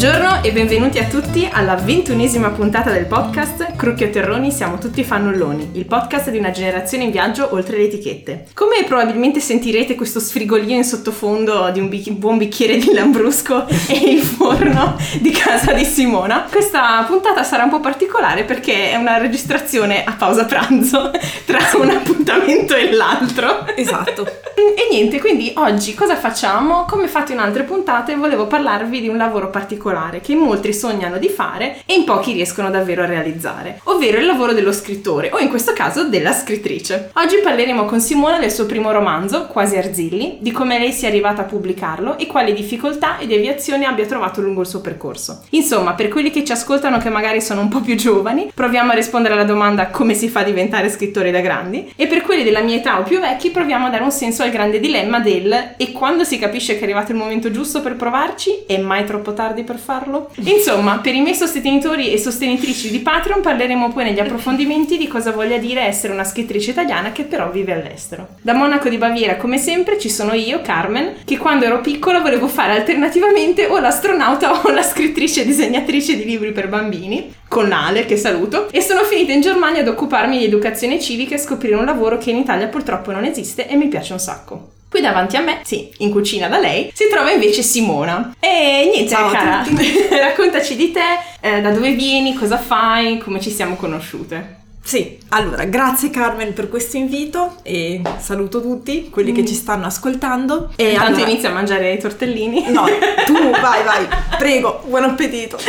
Buongiorno e benvenuti a tutti alla ventunesima puntata del podcast Crucchio e Terroni siamo tutti fannulloni, il podcast di una generazione in viaggio oltre le etichette. Come probabilmente sentirete questo sfrigolio in sottofondo di un bic- buon bicchiere di lambrusco e il forno di casa di Simona, questa puntata sarà un po' particolare perché è una registrazione a pausa pranzo tra un appuntamento e l'altro. Esatto. E niente, quindi oggi cosa facciamo? Come fatto in altre puntate volevo parlarvi di un lavoro particolare che in molti sognano di fare e in pochi riescono davvero a realizzare, ovvero il lavoro dello scrittore o in questo caso della scrittrice. Oggi parleremo con Simona del suo primo romanzo, Quasi Arzilli, di come lei sia arrivata a pubblicarlo e quali difficoltà e deviazioni abbia trovato lungo il suo percorso. Insomma, per quelli che ci ascoltano che magari sono un po' più giovani, proviamo a rispondere alla domanda come si fa a diventare scrittori da grandi e per quelli della mia età o più vecchi proviamo a dare un senso al grande dilemma del e quando si capisce che è arrivato il momento giusto per provarci, è mai troppo tardi per farlo? Insomma, per i miei sostenitori e sostenitrici di Patreon parleremo poi negli approfondimenti di cosa voglia dire essere una scrittrice italiana che però vive all'estero. Da Monaco di Baviera, come sempre, ci sono io, Carmen, che quando ero piccola volevo fare alternativamente o l'astronauta o la scrittrice e disegnatrice di libri per bambini, con Nale, che saluto, e sono finita in Germania ad occuparmi di educazione civica e scoprire un lavoro che in Italia purtroppo non esiste e mi piace un sacco. Qui davanti a me, sì, in cucina da lei, si trova invece Simona. E niente, Ciao cara, raccontaci di te, eh, da dove vieni, cosa fai, come ci siamo conosciute. Sì, allora, grazie Carmen per questo invito e saluto tutti quelli che ci stanno ascoltando. E Intanto allora- inizia a mangiare i tortellini. No, tu vai, vai, prego, buon appetito.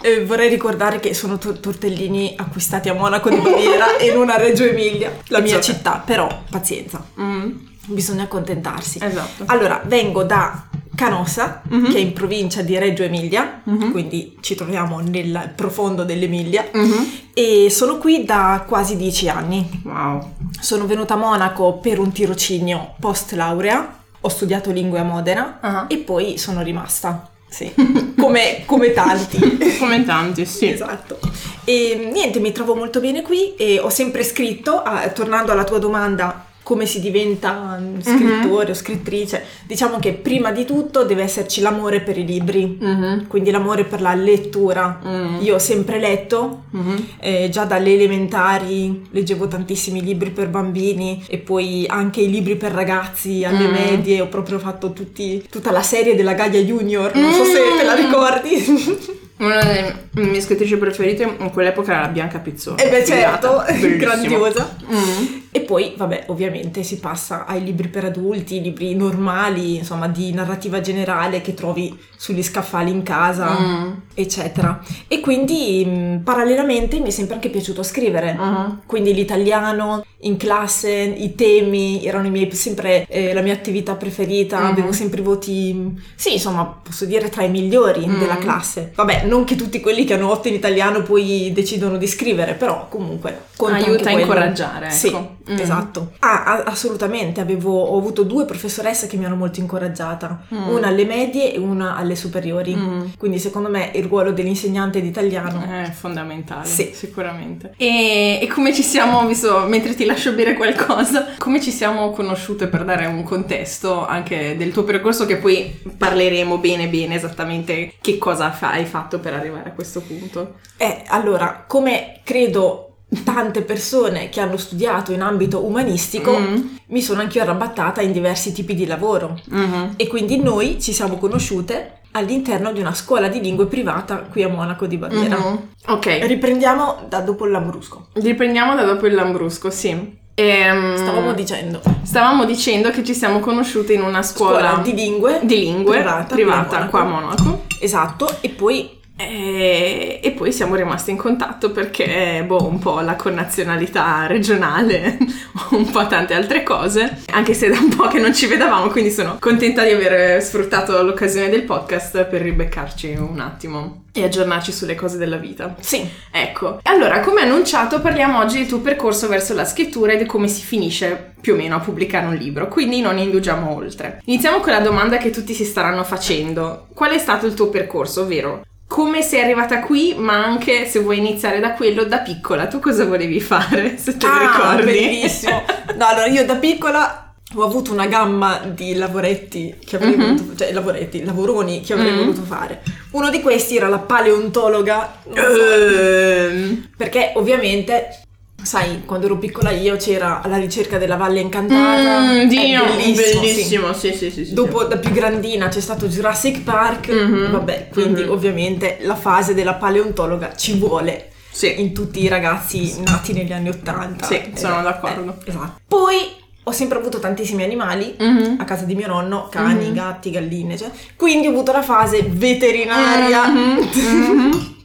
Eh, vorrei ricordare che sono tor- tortellini acquistati a Monaco di Baviera e non a Reggio Emilia, la mia Esatto. città, però pazienza, Mm, bisogna accontentarsi. esatto. Allora, vengo da Canossa, Mhm. che è in provincia di Reggio Emilia, Mhm. quindi ci troviamo nel profondo dell'Emilia, Mhm. e sono qui da quasi dieci anni. Wow. Sono venuta a Monaco per un tirocinio post laurea, ho studiato lingue a Modena Ah. e poi sono rimasta. Sì, come, come tanti. Come tanti, sì. Esatto. E niente, mi trovo molto bene qui e ho sempre scritto, ah, tornando alla tua domanda, come si diventa scrittore o scrittrice, diciamo che prima di tutto deve esserci l'amore per i libri, Mhm. quindi l'amore per la lettura. Mm. Io ho sempre letto, Mhm. eh, già dalle elementari leggevo tantissimi libri per bambini e poi anche i libri per ragazzi alle Mm. medie, ho proprio fatto tutti- tutta la serie della Gaia Junior, non so se te la Mm. ricordi. Una delle mie scrittrici preferite in quell'epoca era la Bianca Pizzone. E beh certo, grandiosa. Mm. E poi, vabbè, ovviamente si passa ai libri per adulti, libri normali, insomma, di narrativa generale che trovi sugli scaffali in casa, Mm. eccetera. E quindi, mh, parallelamente, mi è sempre anche piaciuto scrivere. Mhm. Quindi l'italiano in classe, i temi erano i miei, sempre eh, la mia attività preferita, Mhm. avevo sempre voti, sì, insomma, posso dire tra i migliori Mhm. della classe. Vabbè, non che tutti quelli che hanno 8 in italiano poi decidono di scrivere, però comunque Aiuta a incoraggiare, Sì, ecco. Mm. esatto. Ah, assolutamente, avevo, ho avuto due professoresse che mi hanno molto incoraggiata, Mm. una alle medie e una alle superiori. Mm. Quindi secondo me il ruolo dell'insegnante di italiano È fondamentale, Sì. sicuramente. E, e come ci siamo, visto, mentre ti lascio bere qualcosa, come ci siamo conosciute per dare un contesto anche del tuo percorso che poi parleremo bene bene esattamente che cosa fa- hai fatto per arrivare a questo punto. Eh, allora, come credo tante persone che hanno studiato in ambito umanistico, Mm. mi sono anch'io arrabattata in diversi tipi di lavoro. Mhm. E quindi noi ci siamo conosciute all'interno di una scuola di lingue privata qui a Monaco di Baviera. Mhm. Ok, Riprendiamo da dopo il Lambrusco. riprendiamo da dopo il Lambrusco, sì. Ehm, Stavamo dicendo stavamo dicendo che ci siamo conosciute in una scuola, scuola di lingue di lingue privata, privata, qui a Monaco. qua a Monaco. Esatto, e poi E, e poi siamo rimasti in contatto perché, boh, un po' la connazionalità regionale, un po' tante altre cose, anche se da un po' che non ci vedevamo, quindi sono contenta di aver sfruttato l'occasione del podcast per ribeccarci un attimo e aggiornarci sulle cose della vita. sì, Ecco, allora come annunciato parliamo oggi del tuo percorso verso la scrittura e di come si finisce più o meno a pubblicare un libro, quindi non indugiamo oltre. Iniziamo con la domanda che tutti si staranno facendo. Qual è stato il tuo percorso, ovvero come sei arrivata qui, ma anche se vuoi iniziare da quello, da piccola, tu cosa volevi fare, se te lo Ah, ricordi? bellissimo. No, allora io da piccola ho avuto una gamma di lavoretti che avrei Mhm. voluto, cioè lavoretti, lavoroni che avrei Mhm. voluto fare. Uno di questi era la paleontologa, so, Ehm, perché ovviamente, sai, quando ero piccola io c'era alla ricerca della Valle Incantata, mm, Dio, bellissimo, sì. bellissimo, sì, sì, sì. sì, Dopo da più grandina c'è stato Jurassic Park, Mhm. vabbè, quindi Mhm. ovviamente la fase della paleontologa ci vuole sì. in tutti i ragazzi nati negli anni Ottanta. Sì, Eh, sono d'accordo. eh, esatto. Poi ho sempre avuto tantissimi animali Mhm. a casa di mio nonno, cani, Mhm. gatti, galline, cioè. quindi ho avuto la fase veterinaria. Mhm, mhm.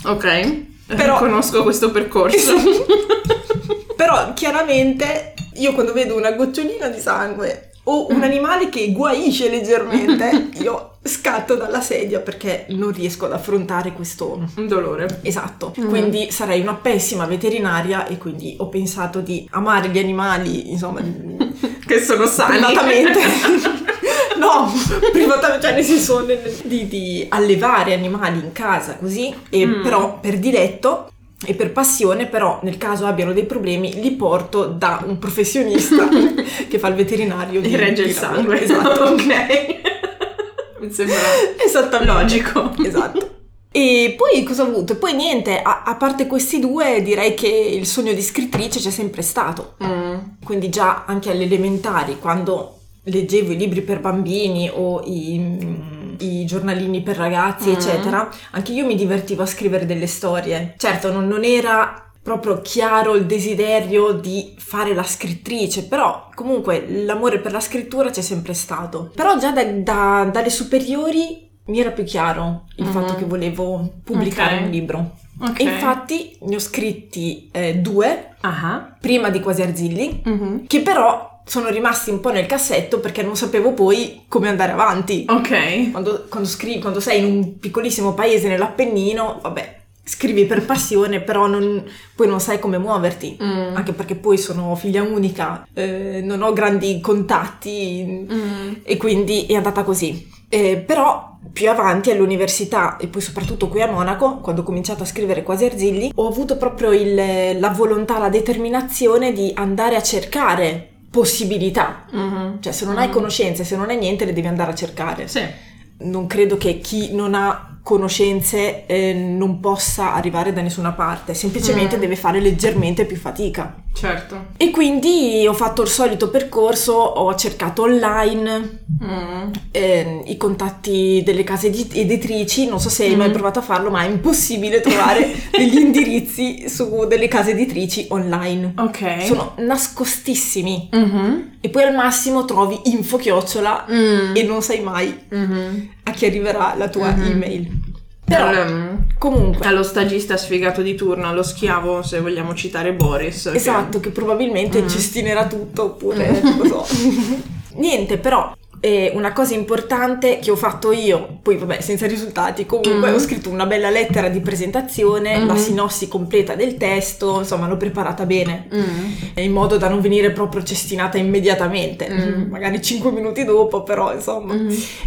Ok, Però- conosco questo percorso. Però chiaramente io quando vedo una gocciolina di sangue o un animale che guaisce leggermente, io scatto dalla sedia perché non riesco ad affrontare questo dolore. Esatto, Mm. quindi sarei una pessima veterinaria e quindi ho pensato di amare gli animali, insomma, Che sono sani. no, privatamente, cioè nel senso di, di allevare animali in casa così, e Mm. però per diletto e per passione, però nel caso abbiano dei problemi li porto da un professionista che fa il veterinario. E regge il sangue. Esatto. ok. Mi sembra Esattamente. logico. Esatto. E poi cosa ho avuto? Poi niente, a, a parte questi due direi che il sogno di scrittrice c'è sempre stato. Mm. Quindi già anche alle elementari, quando leggevo i libri per bambini o i, i giornalini per ragazzi, Mm. eccetera, anche io mi divertivo a scrivere delle storie. Certo, non, non era proprio chiaro il desiderio di fare la scrittrice, però comunque l'amore per la scrittura c'è sempre stato. Però già da- da- dalle superiori mi era più chiaro il Mhm. fatto che volevo pubblicare Ok. un libro. Ok. E infatti ne ho scritti eh, due Ah. prima di Quasi Arzilli, Mhm. che però sono rimasti un po' nel cassetto perché non sapevo poi come andare avanti. Ok. Quando, quando scrivi, quando sei in un piccolissimo paese nell'Appennino, vabbè, scrivi per passione, però non- poi non sai come muoverti. Mm. Anche perché poi sono figlia unica, eh, non ho grandi contatti Mm. e quindi è andata così. Eh, però più avanti all'università e poi soprattutto qui a Monaco, quando ho cominciato a scrivere quasi Arzilli, ho avuto proprio il- la volontà, la determinazione di andare a cercare possibilità. Mhm. Cioè se non hai conoscenze, se non hai niente, le devi andare a cercare. Sì. Non credo che chi non ha conoscenze eh, non possa arrivare da nessuna parte, semplicemente Mm. deve fare leggermente più fatica. Certo. E quindi ho fatto il solito percorso, ho cercato online Mm. eh, i contatti delle case edi- editrici, non so se hai mai Mhm. provato a farlo, ma è impossibile trovare degli indirizzi su delle case editrici online. Ok. Sono nascostissimi Mhm. e poi al massimo trovi info chiocciola Mm. e non sai mai Mhm. a chi arriverà la tua Mhm. email. Però mm, comunque, allo stagista sfigato di turno, allo schiavo, se vogliamo citare Boris. che- esatto, che probabilmente Mm. gestinerà tutto oppure non lo so. Niente, però eh, una cosa importante che ho fatto io, poi vabbè senza risultati, comunque Mm. ho scritto una bella lettera di presentazione, la Mhm. sinossi completa del testo, insomma l'ho preparata bene. Mm. In modo da non venire proprio cestinata immediatamente, Mm. magari 5 minuti dopo, però insomma.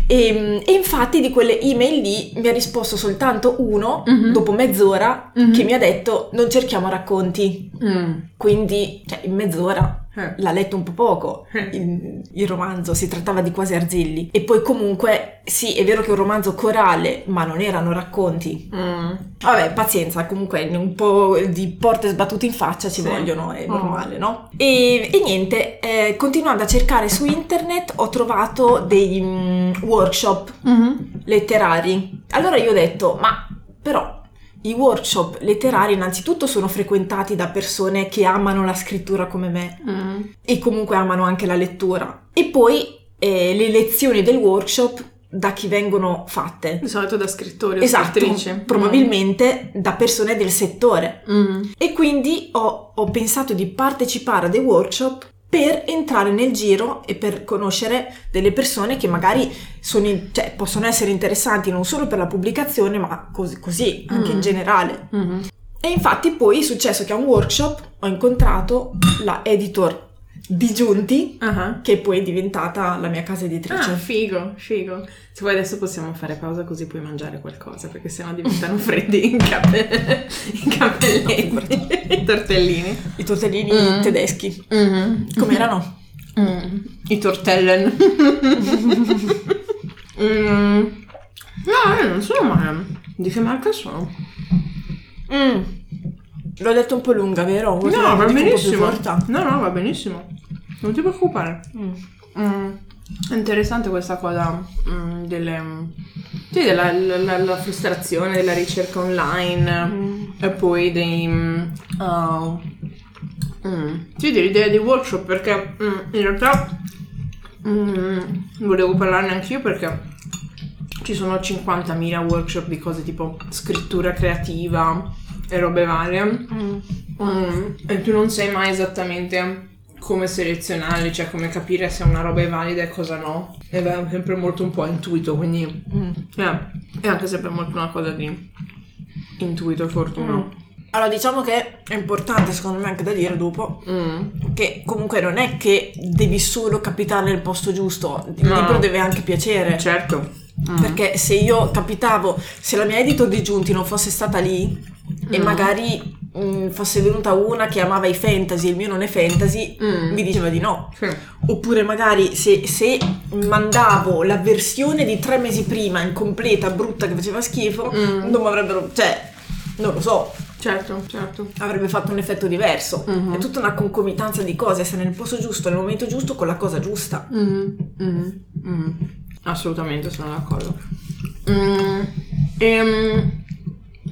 E, e infatti di quelle email lì mi ha risposto soltanto uno, dopo mezz'ora, che mi ha detto non cerchiamo racconti. Mm. Quindi, cioè, in mezz'ora. L'ha letto un po' poco Eh. il, il romanzo, si trattava di quasi Arzilli. E poi comunque, sì, è vero che è un romanzo corale, ma non erano racconti. Mm. Vabbè, pazienza, comunque un po' di porte sbattute in faccia ci Sì. vogliono, è Oh. normale, no? E, e niente, eh, continuando a cercare su internet ho trovato dei mm, workshop Mhm. letterari. Allora io ho detto, ma però i workshop letterari innanzitutto sono frequentati da persone che amano la scrittura come me Mm. e comunque amano anche la lettura. E poi eh, le lezioni del workshop da chi vengono fatte. Di solito da scrittori o Esatto, scrittrici. probabilmente da persone del settore. Mm. E quindi ho, ho pensato di partecipare a dei workshop per entrare nel giro e per conoscere delle persone che magari sono in- cioè, possono essere interessanti non solo per la pubblicazione, ma così, così anche Mm. in generale. Mhm. E infatti poi è successo che a un workshop ho incontrato la editor di Giunti, Ah. che poi è diventata la mia casa editrice. Ah, figo, figo. Se vuoi adesso possiamo fare pausa così puoi mangiare qualcosa, perché sennò diventano freddi i, cape... i tortellini. I tortellini Mm. tedeschi. Mhm. Com'erano? Mm, I tortellen. Mm, No, eh, non sono male. Di che marca sono? Mm. L'ho detto un po' lunga, vero? Vuoi No, va benissimo. No, no, va benissimo. Non ti preoccupare. Mm. È interessante questa cosa mm, delle, sì, della la, la- frustrazione della ricerca online Mm. e poi dei... mm, oh, mm, sì, dell'idea di workshop perché mm, in realtà mm, volevo parlarne anch'io perché ci sono 50.000 workshop di cose tipo scrittura creativa e robe varie e tu non sai mai esattamente come selezionarli, cioè come capire se una roba è valida e cosa no. E va sempre molto un po' intuito, quindi Mm. eh, è anche sempre molto una cosa di intuito e fortuna. Mm. Allora, diciamo che è importante, secondo me, anche da dire dopo, Mm. che comunque non è che devi solo capitare nel posto giusto, il No. libro deve anche piacere. Certo. Mm. Perché se io capitavo, se la mia editor di giunti non fosse stata lì e Mm. magari mm, fosse venuta una che amava i fantasy e il mio non è fantasy, Mm. mi diceva di no. Sì. Oppure magari se, se mandavo la versione di tre mesi prima, incompleta, brutta, che faceva schifo, Mm. non mi avrebbero... cioè, non lo so, Certo, certo. avrebbe fatto un effetto diverso. Mhm. È tutta una concomitanza di cose, essere nel posto giusto, nel momento giusto, con la cosa giusta. Mhm, mhm, mhm. Assolutamente sono d'accordo. Mm, ehm,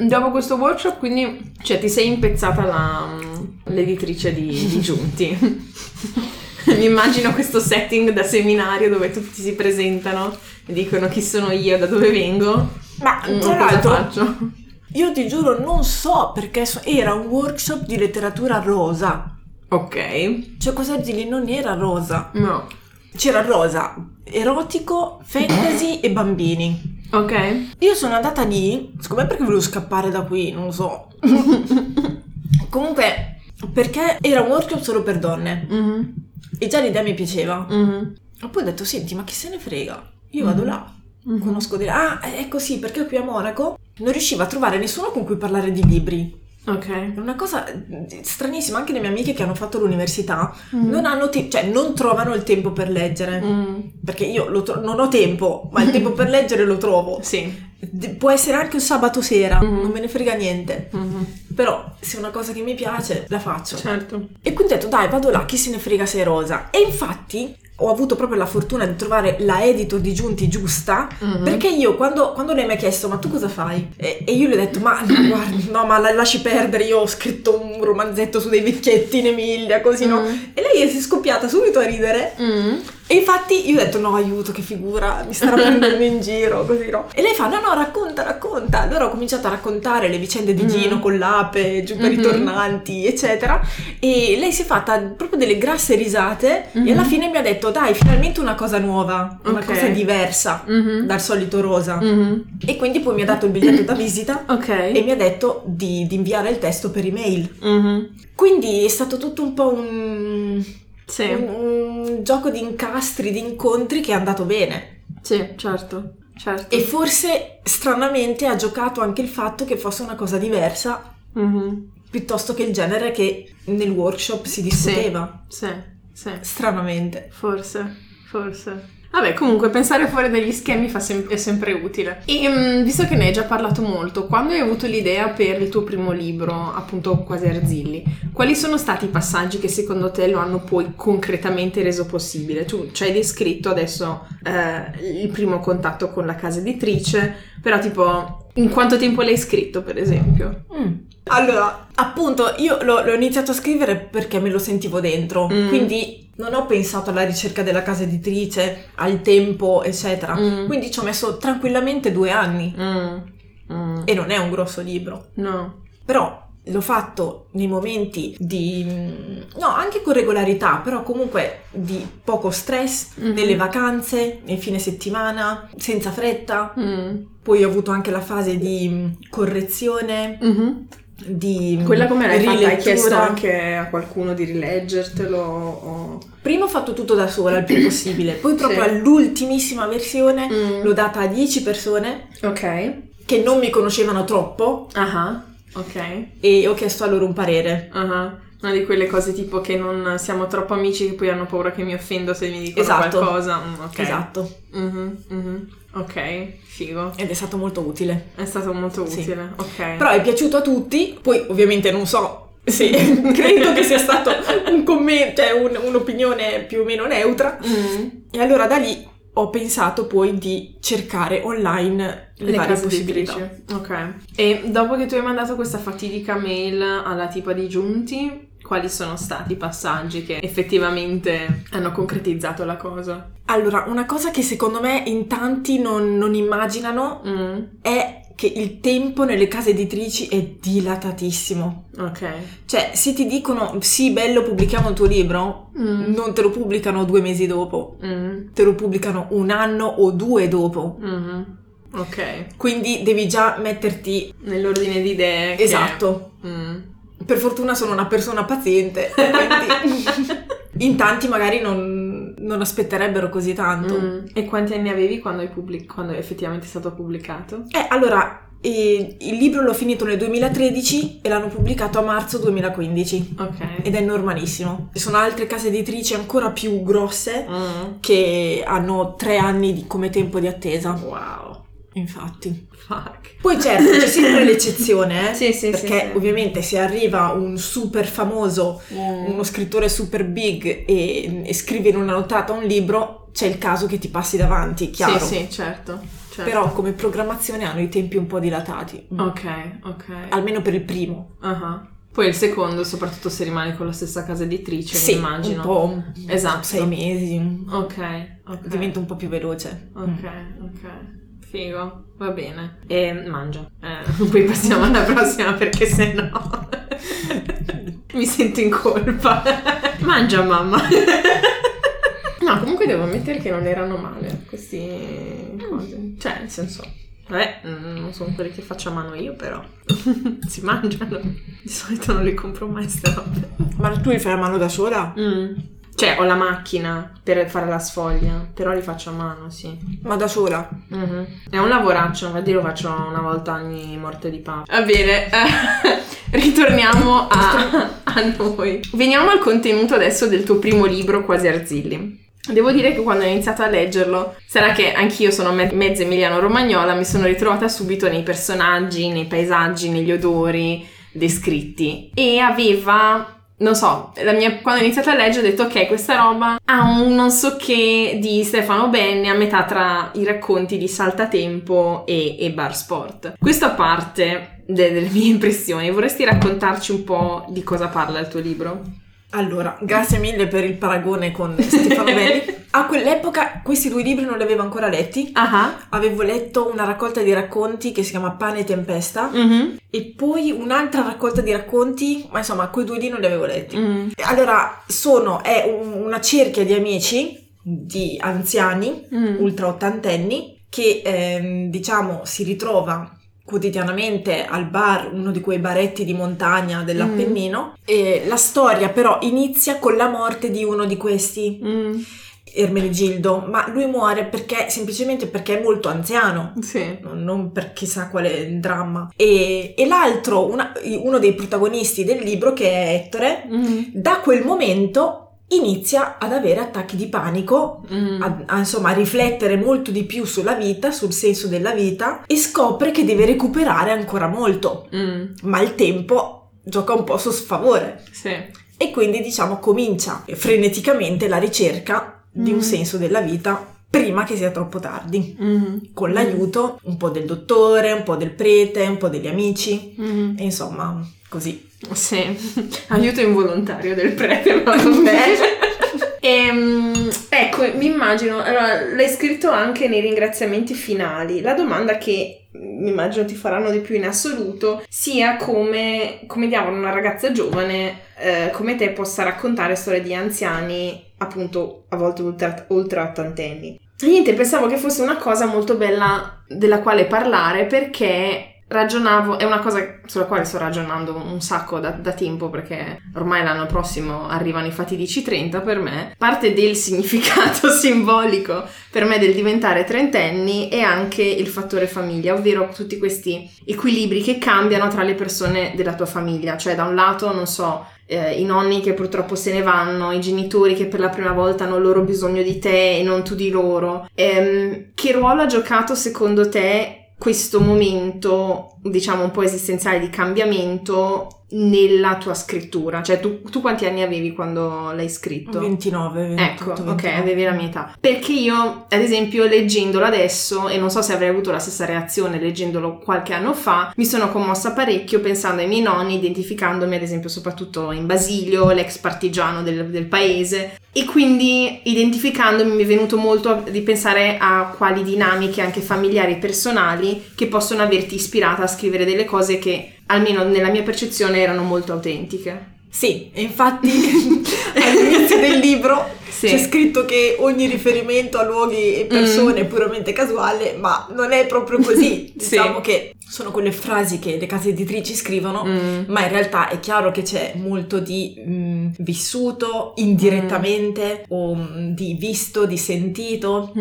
dopo questo workshop, quindi, cioè, ti sei impezzata la, l'editrice di, di Giunti. Mi immagino questo setting da seminario dove tutti si presentano e dicono chi sono io, da dove vengo. Ma Mm, tra l'altro, faccio? io ti giuro, non so perché so- era un workshop di letteratura rosa. Ok. Cioè, cosa di lì non era rosa. No. C'era rosa, erotico, fantasy e bambini. Ok. Io sono andata lì, secondo me perché volevo scappare da qui, non lo so. Comunque, perché era un workshop solo per donne. Mhm, E già l'idea mi piaceva. mhm, E poi ho detto, senti, ma chi se ne frega? Io vado là, mhm. conosco delle... Ah, è così, perché qui a Monaco non riuscivo a trovare nessuno con cui parlare di libri. Ok. È una cosa stranissima, anche le mie amiche che hanno fatto l'università Mm. non hanno te- cioè non trovano il tempo per leggere. Mm, Perché io tro- non ho tempo, ma il tempo per leggere lo trovo. Sì. D- Può essere anche un sabato sera, Mm. non me ne frega niente. Mhm, Però se è una cosa che mi piace, la faccio. Certo. E quindi ho detto, dai, vado là, chi se ne frega se è rosa. E infatti ho avuto proprio la fortuna di trovare la editor di Giunti giusta, Mhm. perché io quando, quando lei mi ha chiesto, ma tu cosa fai? E, e io le ho detto, ma no, guardi, no, ma la- lasci perdere, io ho scritto un romanzetto su dei vecchietti in Emilia, così no? Mm. E lei si è scoppiata subito a ridere. Mm. E infatti io ho detto no aiuto che figura, mi starà prendendo in giro così no. E lei fa no no racconta racconta. Allora ho cominciato a raccontare le vicende di Mm. Gino con l'ape, giù per i Mhm. tornanti eccetera. E lei si è fatta proprio delle grasse risate Mhm. e alla fine mi ha detto dai finalmente una cosa nuova, una Ok. cosa diversa Mhm. dal solito rosa. Mhm. E quindi poi mi ha dato il biglietto da visita Ok. e mi ha detto di, di inviare il testo per email. Mhm. Quindi è stato tutto un po' un, Sì. un, un gioco di incastri, di incontri che è andato bene. Sì, certo. Certo. E forse stranamente ha giocato anche il fatto che fosse una cosa diversa Mhm. piuttosto che il genere che nel workshop si discuteva. Sì, sì. Stranamente. Forse, forse. Vabbè, comunque pensare fuori dagli schemi sem- è sempre utile. E mm, visto che ne hai già parlato molto, quando hai avuto l'idea per il tuo primo libro, appunto Quasi Arzilli, quali sono stati i passaggi che secondo te lo hanno poi concretamente reso possibile? Tu ci hai descritto adesso eh, il primo contatto con la casa editrice, però tipo in quanto tempo l'hai scritto, per esempio? Mm. Allora, appunto, io l'ho, l'ho iniziato a scrivere perché me lo sentivo dentro, Mm. quindi non ho pensato alla ricerca della casa editrice, al tempo, eccetera. Mm. Quindi ci ho messo tranquillamente due anni Mm. Mm. e non è un grosso libro. No. Però l'ho fatto nei momenti di... no, anche con regolarità, però comunque di poco stress, Mhm. nelle vacanze, nel fine settimana, senza fretta. Mm. Poi ho avuto anche la fase di mm, correzione, Mhm. Di Quella come l'hai fatta? Hai chiesto anche a qualcuno di rileggertelo? O... Prima ho fatto tutto da sola il più possibile, poi proprio Sì. all'ultimissima versione Mm. l'ho data a 10 persone Ok. che non mi conoscevano troppo Ah, ok. e ho chiesto a loro un parere. Ah. Una di quelle cose tipo che non siamo troppo amici che poi hanno paura che mi offendo se mi dicono Esatto. qualcosa. Mm, ok. Esatto. Mhm, mhm. Ok, figo. Ed è stato molto utile. È stato molto Sì. utile. Ok. Però è piaciuto a tutti, poi ovviamente non so se credo che sia stato un commento, cioè un- un'opinione più o meno neutra. Mm. E allora da lì ho pensato poi di cercare online le, Le varie possibilità. editrici. Ok. E dopo che tu hai mandato questa fatidica mail alla tipa di Giunti, quali sono stati i passaggi che effettivamente hanno concretizzato la cosa? Allora, una cosa che secondo me in tanti non, non immaginano Mm. è che il tempo nelle case editrici è dilatatissimo. Ok. Cioè, se ti dicono sì, bello, pubblichiamo il tuo libro, Mm. non te lo pubblicano due mesi dopo, Mm. te lo pubblicano un anno o due dopo. Mhm. Ok. Quindi devi già metterti Nell'ordine di idee. che- esatto. Mm. Per fortuna sono una persona paziente, quindi in tanti magari non, non aspetterebbero così tanto. Mm. E quanti anni avevi quando, pubblic- quando è effettivamente stato pubblicato? Eh, allora, eh, il libro l'ho finito nel 2013 e l'hanno pubblicato a marzo 2015. Ok. Ed è normalissimo. Ci sono altre case editrici ancora più grosse Mm. che hanno tre anni di- come tempo di attesa. Wow. Infatti. Fuck. Poi certo c'è sempre l'eccezione, eh, Sì, sì, sì, perché sì. ovviamente se arriva un super famoso, Mm. uno scrittore super big e, e scrive in una nottata un libro, c'è il caso che ti passi davanti, chiaro. Sì, sì, certo. certo. Però come programmazione hanno i tempi un po' dilatati. Ok, ok. Almeno per il primo. Ah. Poi il secondo, soprattutto se rimani con la stessa casa editrice, sì, immagino. un po'. Esatto. Sei mesi. Ok, ok. Diventa un po' più veloce. Ok, ok. Figo, va bene. E mangia. Eh, poi passiamo alla prossima perché se no mi sento in colpa. Mangia mamma. No, comunque devo ammettere che non erano male questi cose. Cioè, nel senso, vabbè, mm, non sono quelli che faccio a mano io, però si mangiano. Di solito non li compro mai ste robe. Ma tu li fai a mano da sola? Mm. Cioè, ho la macchina per fare la sfoglia, però li faccio a mano, sì. Ma da sola? Mhm. È un lavoraccio, infatti lo faccio una volta ogni morte di papa. Va bene, eh, ritorniamo a, a noi. Veniamo al contenuto adesso del tuo primo libro, Quasi Arzilli. Devo dire che quando ho iniziato a leggerlo, sarà che anch'io sono me- mezza emiliano-romagnola, mi sono ritrovata subito nei personaggi, nei paesaggi, negli odori descritti e aveva non so, mia- quando ho iniziato a leggere ho detto ok, questa roba ha un non so che di Stefano Benne a metà tra i racconti di Saltatempo e, e Bar Sport. Questo a parte de- delle mie impressioni, vorresti raccontarci un po' di cosa parla il tuo libro? Allora, grazie mille per il paragone con Stefano Belli. A quell'epoca questi due libri non li avevo ancora letti. Ah, Avevo letto una raccolta di racconti che si chiama Pane e Tempesta mhm, e poi un'altra raccolta di racconti, ma insomma quei due lì non li avevo letti. mm, Allora, sono, è un- una cerchia di amici, di anziani, mm, ultra ottantenni, che ehm, diciamo si ritrova quotidianamente al bar, uno di quei baretti di montagna dell'Appennino. E la storia però inizia con la morte di uno di questi, mm, Ermenegildo, ma lui muore perché semplicemente perché è molto anziano. sì, Non non per chissà quale dramma. E, e l'altro, una- uno dei protagonisti del libro, che è Ettore, mm, da quel momento inizia ad avere attacchi di panico, mm, a, a, insomma a riflettere molto di più sulla vita, sul senso della vita e scopre che deve recuperare ancora molto, mm, ma il tempo gioca un po' a suo sfavore sì, e quindi diciamo comincia freneticamente la ricerca di un Mm. senso della vita prima che sia troppo tardi. mm, Con l'aiuto un po' del dottore, un po' del prete, un po' degli amici, mm. e insomma, così. Sì, aiuto involontario del prete, ma vabbè. Ehm, ecco, mi immagino, allora, l'hai scritto anche nei ringraziamenti finali. La domanda che mm, mi immagino ti faranno di più in assoluto sia come, come diavolo una ragazza giovane eh, come te possa raccontare storie di anziani, appunto, a volte ultra, ultra ottantenni. E Niente, pensavo che fosse una cosa molto bella della quale parlare perché ragionavo, è una cosa sulla quale sto ragionando un sacco da, da, tempo perché ormai l'anno prossimo arrivano i fatidici 30 per me, parte del significato simbolico per me del diventare trentenni è anche il fattore famiglia, ovvero tutti questi equilibri che cambiano tra le persone della tua famiglia, cioè da un lato, non so, eh, i nonni che purtroppo se ne vanno, i genitori che per la prima volta hanno loro bisogno di te e non tu di loro. Ehm, che ruolo ha giocato secondo te questo momento, diciamo, un po' esistenziale di cambiamento nella tua scrittura? Cioè, tu, tu, quanti anni avevi quando l'hai scritto? 29. 28, ecco, 29. ok, avevi la mia età. Perché io, ad esempio, leggendolo adesso, e non so se avrei avuto la stessa reazione leggendolo qualche anno fa, mi sono commossa parecchio pensando ai miei nonni, identificandomi, ad esempio, soprattutto in Basilio, l'ex partigiano del, del paese. E quindi, identificandomi, mi è venuto molto di pensare a quali dinamiche anche familiari e personali che possono averti ispirata a scrivere delle cose che almeno nella mia percezione, erano molto autentiche. Sì, infatti all'inizio del libro sì. c'è scritto che ogni riferimento a luoghi e persone mm. è puramente casuale, ma non è proprio così. Diciamo sì. che sono quelle frasi che le case editrici scrivono, mm. ma in realtà è chiaro che c'è molto di mh, mm, vissuto indirettamente mm. o mh, di visto, di sentito.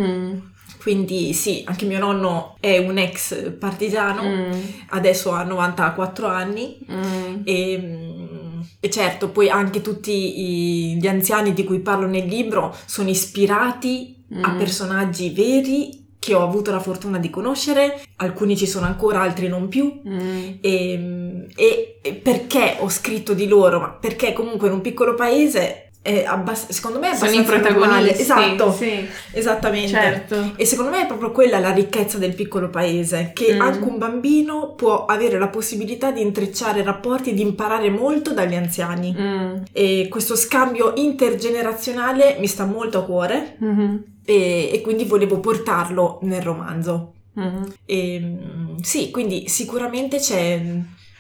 Quindi sì, anche mio nonno è un ex partigiano, mm. adesso ha 94 anni mm. e, mm, e, certo poi anche tutti i, gli anziani di cui parlo nel libro sono ispirati a mm. personaggi veri che ho avuto la fortuna di conoscere, alcuni ci sono ancora, altri non più. Mm. E, e, e, perché ho scritto di loro? Ma perché comunque in un piccolo paese è abbass- secondo me è abbastanza Sono i protagonisti. Esatto, sì. esattamente. Certo. E secondo me è proprio quella la ricchezza del piccolo paese, che mm. anche un bambino può avere la possibilità di intrecciare rapporti e di imparare molto dagli anziani. Mm. E questo scambio intergenerazionale mi sta molto a cuore mm-hmm. e, e, quindi volevo portarlo nel romanzo. Mm-hmm. E, mm, sì, quindi sicuramente c'è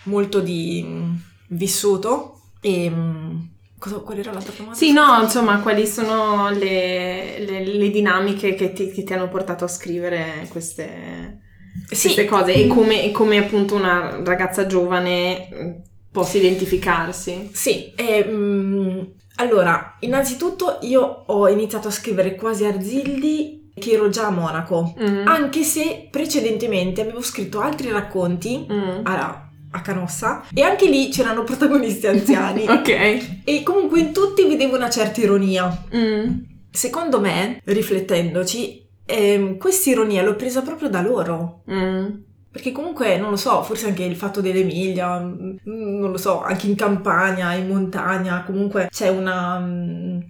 molto di mm, vissuto e mm, Cosa, qual era l'altra domanda? Sì, no, insomma, quali sono le, le, le dinamiche che ti, che ti, hanno portato a scrivere queste, sì. queste cose e come, e come, appunto una ragazza giovane mm, possa identificarsi? Sì, eh, mh, allora, innanzitutto io ho iniziato a scrivere quasi Arzildi che ero già a Monaco, mm. anche se precedentemente avevo scritto altri racconti mm. a a Canossa e anche lì c'erano protagonisti anziani. ok. E comunque in tutti vedevo una certa ironia. Mm. Secondo me, riflettendoci, eh, questa ironia l'ho presa proprio da loro. Mm. Perché comunque, non lo so, forse anche il fatto dell'Emilia, mm, non lo so, anche in campagna, in montagna, comunque c'è una mm,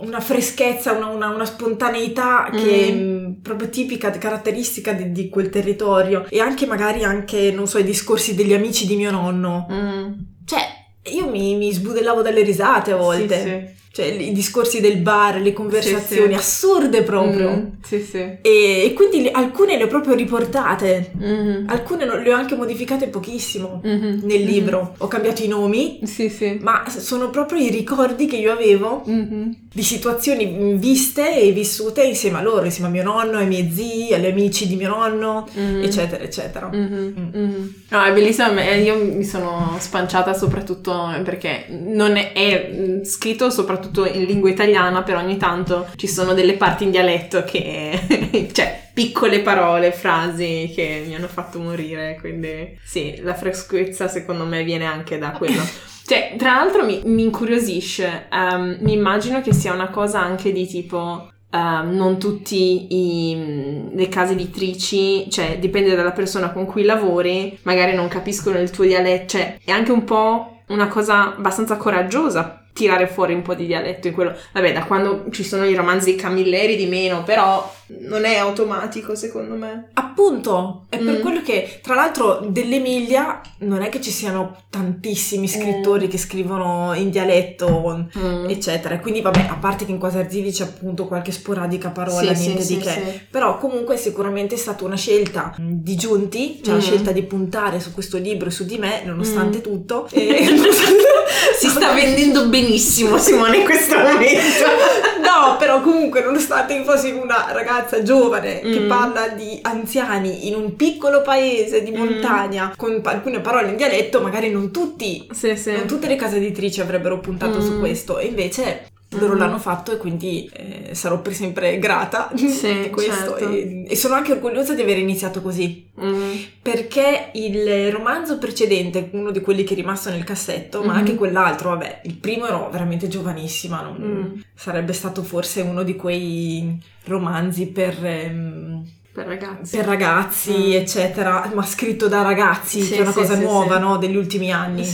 una freschezza, una, una, una spontaneità mm. che è mm, proprio tipica, caratteristica di, di, quel territorio e anche magari anche, non so, i discorsi degli amici di mio nonno. Mm. Cioè, io mi, mi, sbudellavo dalle risate a volte. Sì, sì cioè i discorsi del bar, le conversazioni sì, sì. assurde proprio. Mm, sì, sì. E, e quindi le, alcune le ho proprio riportate, mm-hmm. alcune le ho anche modificate pochissimo mm-hmm. nel mm-hmm. libro. Mm-hmm. Ho cambiato i nomi, sì, sì. ma sono proprio i ricordi che io avevo mm-hmm. di situazioni viste e vissute insieme a loro, insieme a mio nonno, ai miei zii, agli amici di mio nonno, mm-hmm. eccetera, eccetera. Mm. No, è bellissimo, io mi sono spanciata soprattutto perché non è, è scritto soprattutto soprattutto in lingua italiana, però ogni tanto ci sono delle parti in dialetto che, cioè, piccole parole, frasi che mi hanno fatto morire, quindi sì, la freschezza secondo me viene anche da quello. Cioè, tra l'altro mi, mi incuriosisce, um, mi immagino che sia una cosa anche di tipo Uh, non tutte le case editrici, cioè dipende dalla persona con cui lavori, magari non capiscono il tuo dialetto, cioè è anche un po' una cosa abbastanza coraggiosa tirare fuori un po' di dialetto in quello. Vabbè, da quando ci sono i romanzi camilleri di meno, però non è automatico secondo me. Appunto, è per mm. quello che tra l'altro dell'Emilia non è che ci siano tantissimi scrittori mm. che scrivono in dialetto, mm. eccetera. Quindi vabbè, a parte che in Quasi Arzilli c'è appunto qualche sporadica parola, sì, niente sì, di sì, che. Però comunque sicuramente è stata una scelta di Giunti, cioè la mm. scelta di puntare su questo libro e su di me, nonostante mm. tutto. E... si sta vendendo benissimo Simone in questo momento. no, però comunque nonostante io fossi una ragazza giovane che Mm. parla di anziani in un piccolo paese di Mm. montagna con pa- alcune parole in dialetto, magari non tutti, Sì, sì. non tutte le case editrici avrebbero puntato su Mm. questo e invece loro Mhm. l'hanno fatto e quindi eh, sarò per sempre grata Sì, di questo certo. e, e sono anche orgogliosa di aver iniziato così Mm. perché il romanzo precedente, uno di quelli che è rimasto nel cassetto, ma Mhm. anche quell'altro, vabbè, il primo ero veramente giovanissima, non- Mm. sarebbe stato forse uno di quei romanzi per, ehm, Per ragazzi. per ragazzi, Mm. eccetera, ma scritto da ragazzi, Sì, che è una sì, cosa sì, nuova, no, degli ultimi anni.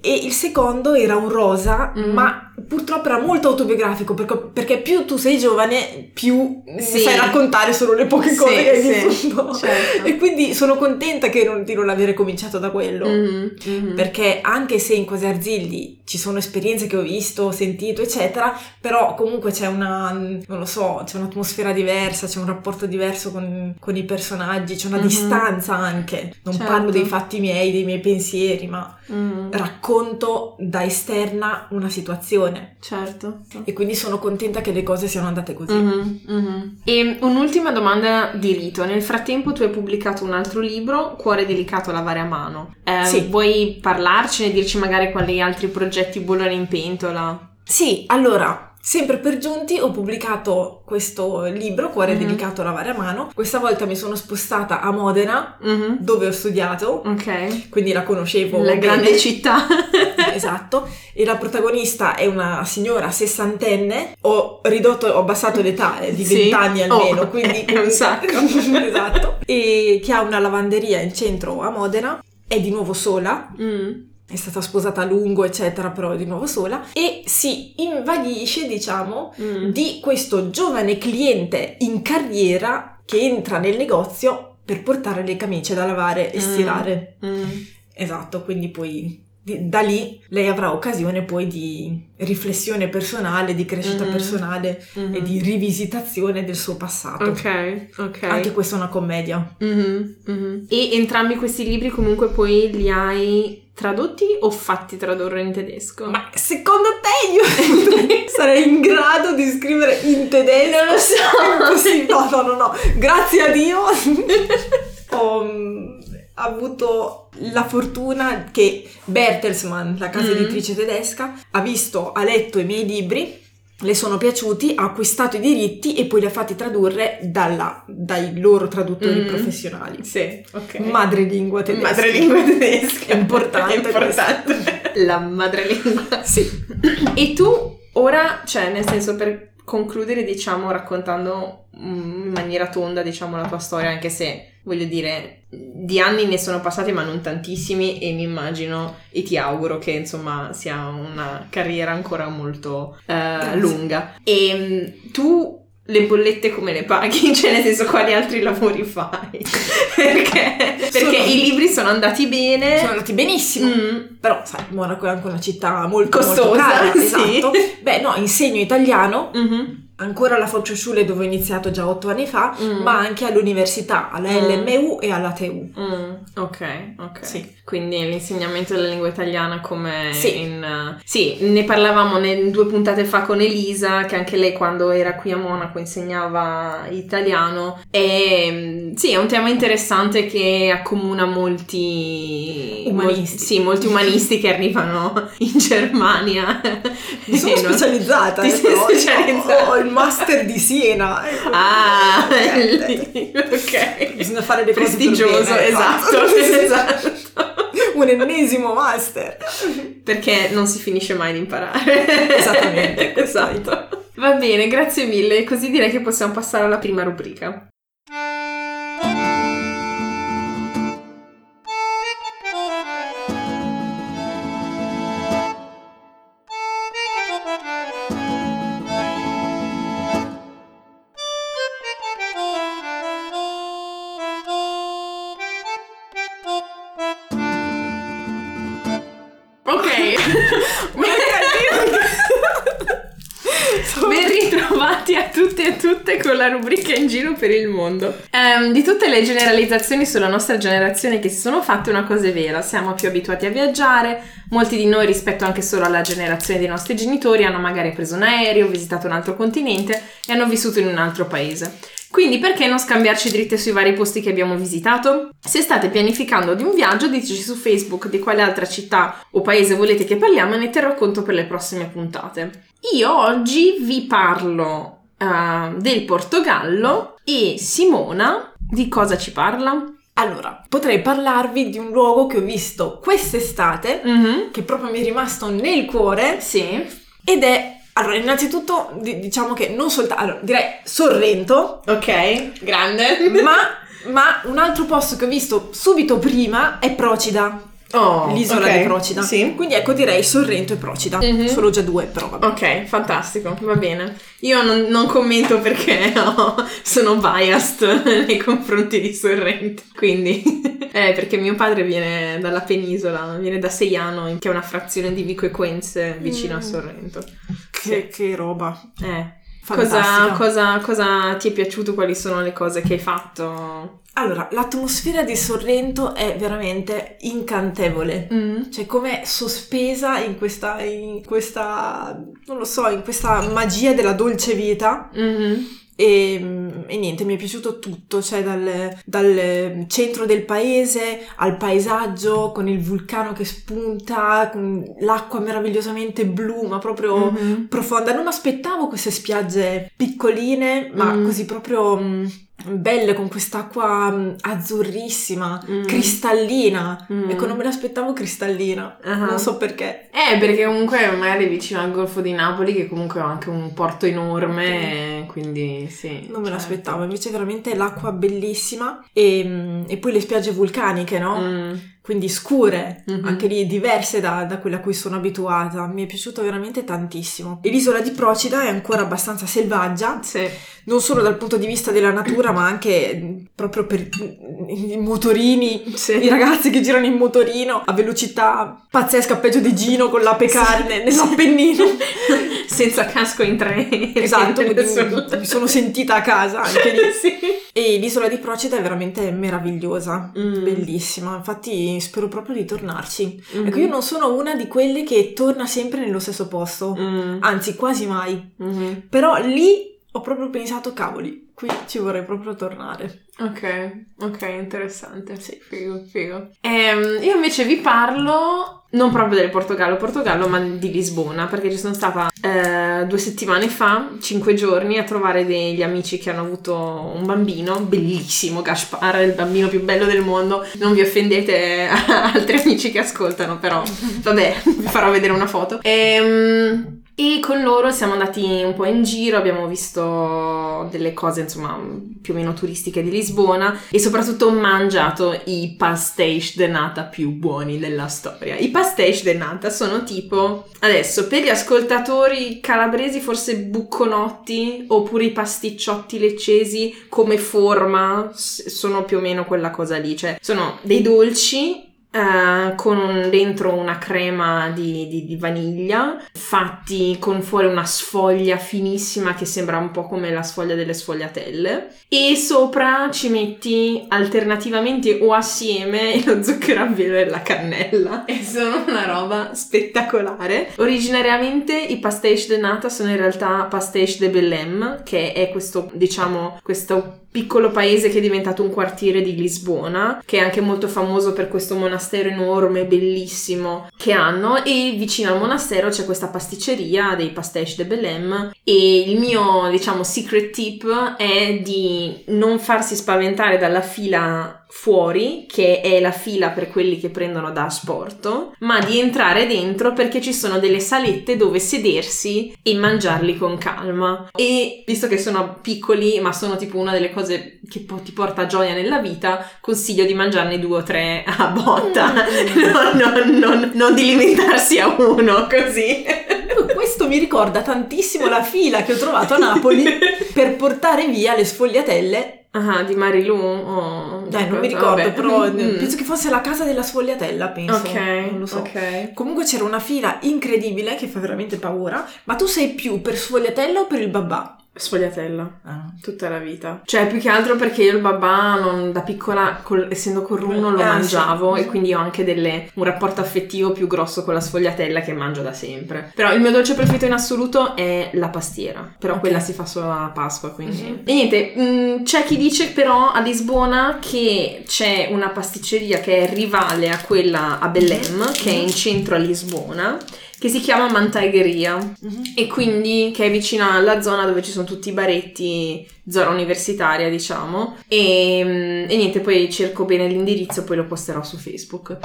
E il secondo era un rosa, Mm. ma purtroppo era molto autobiografico perché, perché più tu sei giovane, più Sì. sai raccontare solo le poche Sì, cose che hai sì, vissuto. certo. E quindi sono contenta che non, di non avere cominciato da quello. Mhm, mhm. Perché anche se in Quasi Arzilli ci sono esperienze che ho visto, sentito, eccetera, però comunque c'è una, non lo so, c'è un'atmosfera diversa, c'è un rapporto diverso con, con i personaggi, c'è una Mhm. distanza anche. Non Certo. parlo dei fatti miei, dei miei pensieri, ma Mhm. racconto da esterna una situazione. Certo. E quindi sono contenta che le cose siano andate così. Mhm, mhm. E un'ultima domanda di rito. Nel frattempo tu hai pubblicato un altro libro, Cuore delicato lavare a mano. Eh, Sì. Vuoi parlarcene, dirci magari quali altri progetti bullano in pentola? Sì, allora, sempre per giunti ho pubblicato questo libro, Cuore Mhm. delicato lavare a mano. Questa volta mi sono spostata a Modena, Mhm. dove ho studiato, Ok. quindi la conoscevo La grande città. Esatto, e la protagonista è una signora sessantenne, ho ridotto, ho abbassato l'età eh, di Sì. 20 anni almeno, Oh, quindi è un sacco. esatto, e che ha una lavanderia in centro a Modena, è di nuovo sola, Mm. È stata sposata a lungo, eccetera, però è di nuovo sola, e si invaghisce, diciamo, Mm. di questo giovane cliente in carriera che entra nel negozio per portare le camicie da lavare e Mm. stirare. Mm. Esatto, quindi poi da lì lei avrà occasione poi di riflessione personale, di crescita Mhm. personale Mhm. e di rivisitazione del suo passato. Ok, ok. Anche questa è una commedia. Mhm, mhm. E entrambi questi libri comunque poi li hai tradotti o fatti tradurre in tedesco? Ma secondo te io sarei in grado di scrivere in tedesco? Non lo so. Così, no, no, no, no. Grazie a Dio ho mm, avuto la fortuna che Bertelsmann, la casa Mm. editrice tedesca, ha visto, ha letto i miei libri, le sono piaciuti, ha acquistato i diritti e poi li ha fatti tradurre dalla- dai loro traduttori Mm. professionali. Sì, ok. Madrelingua tedesca. Madrelingua tedesca. È importante È importante. La madrelingua. Sì. E tu ora, cioè nel senso per concludere diciamo raccontando mm, in maniera tonda diciamo la tua storia anche se voglio dire di anni ne sono passati ma non tantissimi e mi immagino e ti auguro che insomma sia una carriera ancora molto eh, lunga e mm, tu le bollette come le paghi? Cioè, nel senso, quali altri lavori fai? perché perché Sono- i libri sono andati bene. Sono andati benissimo. Mm. Però, sai, Monaco è anche una città molto molto Costosa, cara, sì. esatto. Beh, no, insegno italiano, Mhm. Ancora alla Volkshochschule dove ho iniziato già otto anni fa, Mm. ma anche all'università, alla Mm. LMU e alla TU. Mm, ok, ok. Sì. Quindi l'insegnamento della lingua italiana come Sì. in... uh, sì, ne parlavamo ne- due puntate fa con Elisa, che anche lei quando era qui a Monaco insegnava italiano. E mm, sì, è un tema interessante che accomuna molti... Umanisti. mol- sì, molti umanisti che arrivano in Germania. Mi sono specializzata, Ti eh, sei specializzata. Ho, ho il master di Siena. Ah, Eh, lì, ok. Bisogna fare per Prestigioso, bene, esatto, esatto. Un ennesimo master. Perché non si finisce mai di imparare. Esattamente, esatto. Va bene, grazie mille. Così direi che possiamo passare alla prima rubrica. Rubrica in giro per il mondo. Ehm, di tutte le generalizzazioni sulla nostra generazione che si sono fatte, una cosa è vera, siamo più abituati a viaggiare, molti di noi rispetto anche solo alla generazione dei nostri genitori hanno magari preso un aereo, visitato un altro continente e hanno vissuto in un altro paese. Quindi perché non scambiarci dritte sui vari posti che abbiamo visitato? Se state pianificando di un viaggio, diteci su Facebook di quale altra città o paese volete che parliamo e ne terrò conto per le prossime puntate. Io oggi vi parlo uh, del Portogallo e Simona di cosa ci parla? Allora, potrei parlarvi di un luogo che ho visto quest'estate, mm-hmm. che proprio mi è rimasto nel cuore. Sì. Ed è allora, innanzitutto diciamo che non soltanto, allora, direi Sorrento. Ok, grande. ma, ma un altro posto che ho visto subito prima è Procida. Oh, l'isola okay. di Procida. Sì. Quindi ecco direi Sorrento e Procida. Mm-hmm. Solo già due, però vabbè. Ok, fantastico, va bene. Io non, non commento perché oh, sono biased nei confronti di Sorrento. Quindi, eh, perché mio padre viene dalla penisola, viene da Seiano, che è una frazione di Vico Equense vicino mm. a Sorrento. Che, che roba. Eh. Cosa, cosa, cosa, ti è piaciuto? Quali sono le cose che hai fatto? Allora, l'atmosfera di Sorrento è veramente incantevole. Mm. Cioè, come sospesa in questa, in questa, non lo so, in questa magia della dolce vita. Mm-hmm. E, e, niente, mi è piaciuto tutto, cioè dal, dal, centro del paese al paesaggio con il vulcano che spunta, con l'acqua meravigliosamente blu, ma proprio mm-hmm. profonda. Non aspettavo queste spiagge piccoline, ma mm. così proprio mh, belle, con quest'acqua mh, azzurrissima, Mm. cristallina. Mm. Ecco, non me l'aspettavo cristallina, Uh-huh. non so perché. Eh, perché comunque magari vicino al Golfo di Napoli, che comunque ha anche un porto enorme, quindi sì. Non me certo. l'aspettavo, invece veramente l'acqua bellissima e, mh, e poi le spiagge vulcaniche, no? Mm. Quindi scure, Mhm. anche lì diverse da, da quelle a cui sono abituata. Mi è piaciuto veramente tantissimo. E l'isola di Procida è ancora abbastanza selvaggia, Sì. non solo dal punto di vista della natura, ma anche proprio per i motorini, Sì. i ragazzi che girano in motorino a velocità pazzesca, peggio di Gino con l'ape carne nell'Appennino. Senza casco in tre. Esatto, mi sono sentita a casa anche lì. sì. E l'isola di Procida è veramente meravigliosa, Mm. bellissima. Infatti spero proprio di tornarci. Mhm. Ecco, io non sono una di quelle che torna sempre nello stesso posto, Mm. anzi quasi mai. Mhm. Però lì ho proprio pensato, cavoli, qui ci vorrei proprio tornare. Ok, ok, interessante. Sì, figo, figo. Ehm, io invece vi parlo non proprio del Portogallo, Portogallo, ma di Lisbona, perché ci sono stata eh, due settimane fa, cinque giorni, a trovare degli amici che hanno avuto un bambino, bellissimo, Gaspar, il bambino più bello del mondo. Non vi offendete altri amici che ascoltano, però vabbè, vi farò vedere una foto. Ehm... E con loro siamo andati un po' in giro, abbiamo visto delle cose insomma più o meno turistiche di Lisbona e soprattutto mangiato i pastéis de nata più buoni della storia. I pastéis de nata sono tipo, adesso per gli ascoltatori calabresi forse bucconotti oppure i pasticciotti leccesi come forma sono più o meno quella cosa lì, cioè sono dei dolci Uh, con un, dentro una crema di, di, di, vaniglia, fatti con fuori una sfoglia finissima che sembra un po' come la sfoglia delle sfogliatelle, e sopra ci metti alternativamente o assieme lo zucchero a velo e la cannella, e sono una roba spettacolare. Originariamente i pastéis de nata sono in realtà pastéis de Belém, che è questo, diciamo, questo piccolo paese che è diventato un quartiere di Lisbona, che è anche molto famoso per questo monastero enorme, bellissimo che hanno e vicino al monastero c'è questa pasticceria dei pastéis de Belém e il mio, diciamo, secret tip è di non farsi spaventare dalla fila fuori, che è la fila per quelli che prendono da asporto, ma di entrare dentro perché ci sono delle salette dove sedersi e mangiarli con calma. E visto che sono piccoli, ma sono tipo una delle cose che po- ti porta gioia nella vita, consiglio di mangiarne due o tre a botta, no, no, no, non di limitarsi a uno così. Questo mi ricorda tantissimo la fila che ho trovato a Napoli per portare via le sfogliatelle Ah, di Marilu? Oh, Dai, non mi ricordo, vabbè. però Mm. penso che fosse la casa della sfogliatella, penso. Ok, non lo so. ok. Comunque c'era una fila incredibile che fa veramente paura, ma tu sei più per sfogliatella o per il babà? Sfogliatella. Ah. Tutta la vita. Cioè, più che altro perché io il babà, non- da piccola, col- essendo corruno, lo Ah, mangiavo sì. e quindi ho anche delle- un rapporto affettivo più grosso con la sfogliatella che mangio da sempre. Però il mio dolce preferito in assoluto è la pastiera. Però Ok. quella si fa solo a Pasqua, quindi... Mhm. E niente, mh, c'è chi dice però a Lisbona che c'è una pasticceria che è rivale a quella a Belém, che è in centro a Lisbona, che si chiama Mantegheria Mhm. e quindi che è vicina alla zona dove ci sono tutti i baretti, zona universitaria diciamo, e, mm, e niente, poi cerco bene l'indirizzo, poi lo posterò su Facebook.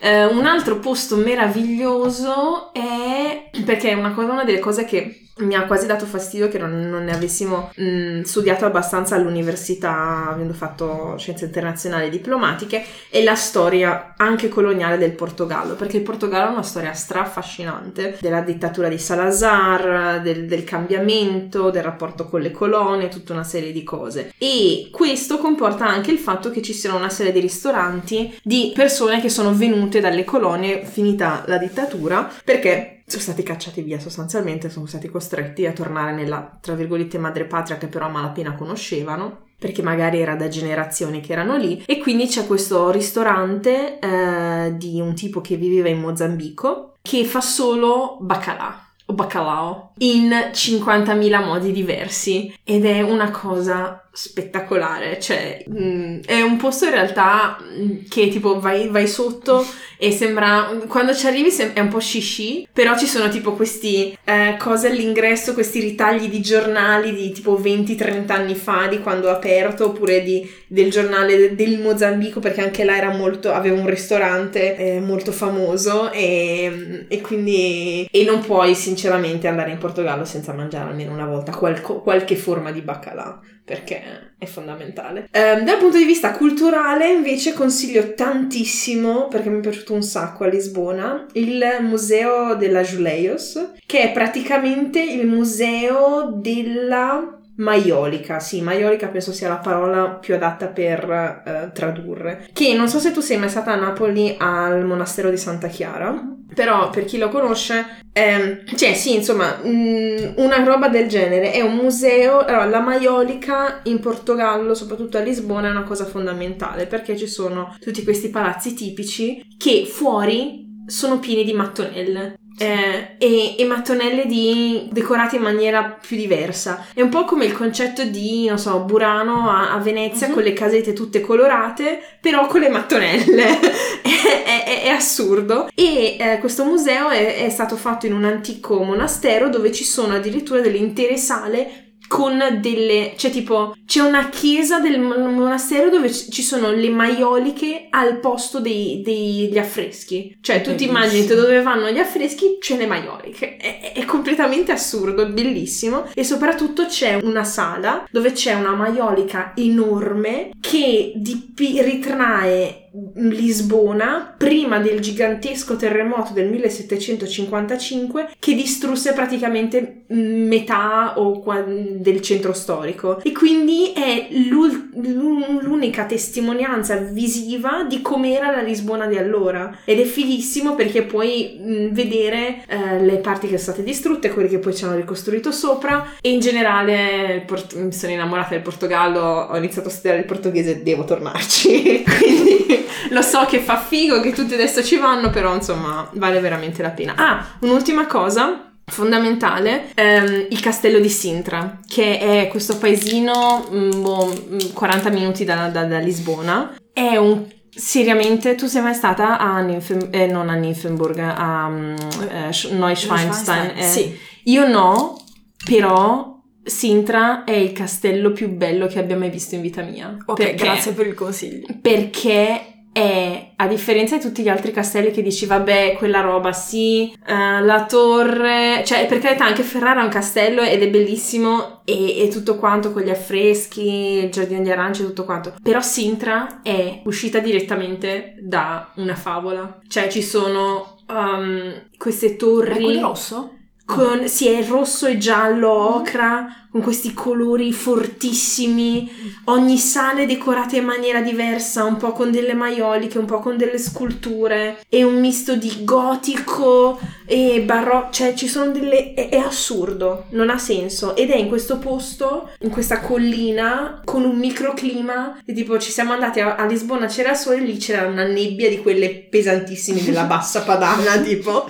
Eh, un altro posto meraviglioso è, perché è una, cosa, una delle cose che mi ha quasi dato fastidio che non, non ne avessimo mm, studiato abbastanza all'università, avendo fatto scienze internazionali e diplomatiche, è la storia anche coloniale del Portogallo, perché il Portogallo ha una storia straffascinante della dittatura di Salazar, del, del cambiamento, del rapporto con le colonie, tutta una serie di cose. E questo comporta anche il fatto che ci siano una serie di ristoranti di persone che sono venute dalle colonie finita la dittatura perché sono stati cacciati via sostanzialmente, sono stati costretti a tornare nella, tra virgolette, madrepatria che però a malapena conoscevano perché magari era da generazioni che erano lì. E quindi c'è questo ristorante eh, di un tipo che viveva in Mozambico che fa solo baccalà o baccalao in 50.000 modi diversi. Ed è una cosa spettacolare. Cioè mm, è un posto in realtà mm, che tipo vai, vai sotto e sembra quando ci arrivi sem- è un po' shishi però ci sono tipo questi eh, cose all'ingresso questi ritagli di giornali di tipo 20-30 anni fa di quando ho aperto oppure di, del giornale de- del Mozambico perché anche là era molto aveva un ristorante eh, molto famoso e, e quindi e non puoi sinceramente andare in Portogallo senza mangiare almeno una volta qualco- qualche forma di baccalà perché è fondamentale. Ehm, dal punto di vista culturale, invece, consiglio tantissimo, perché mi è piaciuto un sacco a Lisbona, il Museo della Juleios, che è praticamente il museo della maiolica. Sì, maiolica penso sia la parola più adatta per eh, tradurre. Che non so se tu sei mai stata a Napoli al monastero di Santa Chiara, però per chi lo conosce, ehm, cioè sì, insomma, mh, una roba del genere. È un museo. Allora, la maiolica in Portogallo, soprattutto a Lisbona, è una cosa fondamentale perché ci sono tutti questi palazzi tipici che fuori sono pieni di mattonelle. Eh, e, e mattonelle di, decorate in maniera più diversa. È un po' come il concetto di, non so, Burano a, a Venezia Mhm. con le casette tutte colorate, però con le mattonelle. è, è- è assurdo. E eh, questo museo è, è stato fatto in un antico monastero dove ci sono addirittura delle intere sale con delle, cioè tipo, c'è una chiesa del mon- monastero dove ci sono le maioliche al posto dei- degli affreschi. Cioè, tu ti immagini dove vanno gli affreschi, c'è le maioliche. È, è- completamente assurdo, è bellissimo. E soprattutto c'è una sala dove c'è una maiolica enorme che dipi- ritrae Lisbona prima del gigantesco terremoto del 1755 che distrusse praticamente mm, metà del centro storico. E quindi è l'unica testimonianza visiva di com'era la Lisbona di allora. Ed è fighissimo perché puoi mm, vedere eh, le parti che sono state distrutte, quelle che poi ci hanno ricostruito sopra e in generale Port- mi sono innamorata del Portogallo, ho iniziato a studiare il portoghese, devo tornarci, quindi lo so che fa figo, che tutti adesso ci vanno, però insomma vale veramente la pena. Ah, un'ultima cosa fondamentale, ehm, il castello di Sintra, che è questo paesino mm, boh, mm, 40 minuti da, da- da Lisbona. È un... Seriamente, tu sei mai stata a Nymphen- eh, non a Nymphenburg, a mm, eh, Sch- Neuschwanstein? eh? Sì. Io no, però Sintra è il castello più bello che abbia mai visto in vita mia. Ok, Perché- grazie per il consiglio. perché è, a differenza di tutti gli altri castelli che dici, vabbè, quella roba sì, eh, la torre, cioè per carità anche Ferrara è un castello ed è bellissimo e, e tutto quanto con gli affreschi, il giardino di arance e tutto quanto, però Sintra è uscita direttamente da una favola, cioè ci sono um, queste È torri quello rosso? Con sì, è rosso e giallo ocra, con questi colori fortissimi, ogni sala è decorata in maniera diversa, un po' con delle maioliche, un po' con delle sculture, e un misto di gotico e barro, cioè ci sono delle... È, è assurdo, non ha senso. Ed è in questo posto, in questa collina, con un microclima, e tipo ci siamo andati a, a Lisbona, c'era il sole, lì c'era una nebbia di quelle pesantissime della bassa padana, tipo.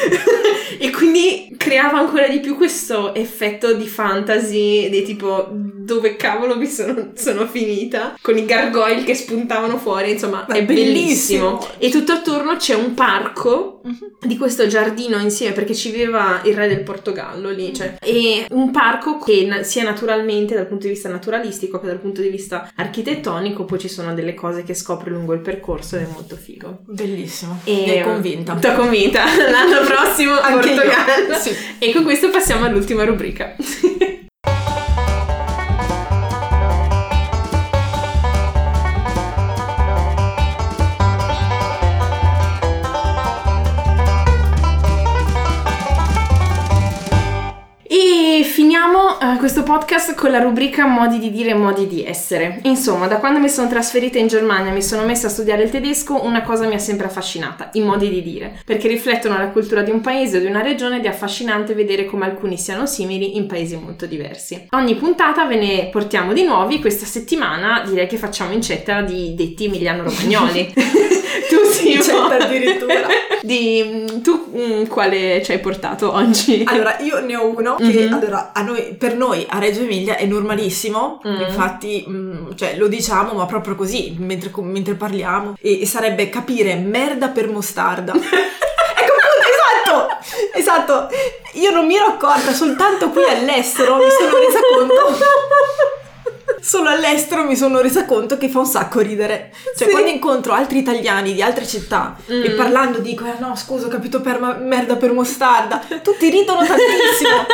e quindi creava ancora di più questo effetto di fantasy, di tipo dove cavolo mi sono, sono finita, con i gargoyle che spuntavano fuori, insomma Ma è bellissimo. bellissimo. E tutto attorno c'è un parco Mhm. di questo giardino insieme perché ci viveva il re del Portogallo lì, cioè, e un parco che sia naturalmente dal punto di vista naturalistico che dal punto di vista architettonico, poi ci sono delle cose che scopri lungo il percorso ed è molto figo. Bellissimo. E Mi hai convinta. T'ho convinta. L'anno prossimo Anche io. Portogallo. Sì. E con questo passiamo all'ultima rubrica. questo podcast con la rubrica modi di dire e modi di essere. Insomma, da quando mi sono trasferita in Germania e mi sono messa a studiare il tedesco, una cosa mi ha sempre affascinata, i modi di dire, perché riflettono la cultura di un paese o di una regione ed è affascinante vedere come alcuni siano simili in paesi molto diversi. Ogni puntata ve ne portiamo di nuovi, questa settimana direi che facciamo incetta di detti emiliano-romagnoli. tu Simo, Incetta addirittura. di, tu mm, quale ci hai portato oggi? Allora, io ne ho uno che Mhm. allora, a noi, per noi a Reggio Emilia è normalissimo, Mm. infatti mm, cioè, lo diciamo ma proprio così, mentre, mentre parliamo, e, e sarebbe capire merda per mostarda. ecco, esatto, esatto, io non mi ero accorta, soltanto qui all'estero mi sono resa conto. Solo all'estero mi sono resa conto che fa un sacco ridere. Cioè, Sì. quando incontro altri italiani di altre città e Mm. parlando dico, eh no, scusa, ho capito per ma- merda per mostarda, tutti ridono tantissimo.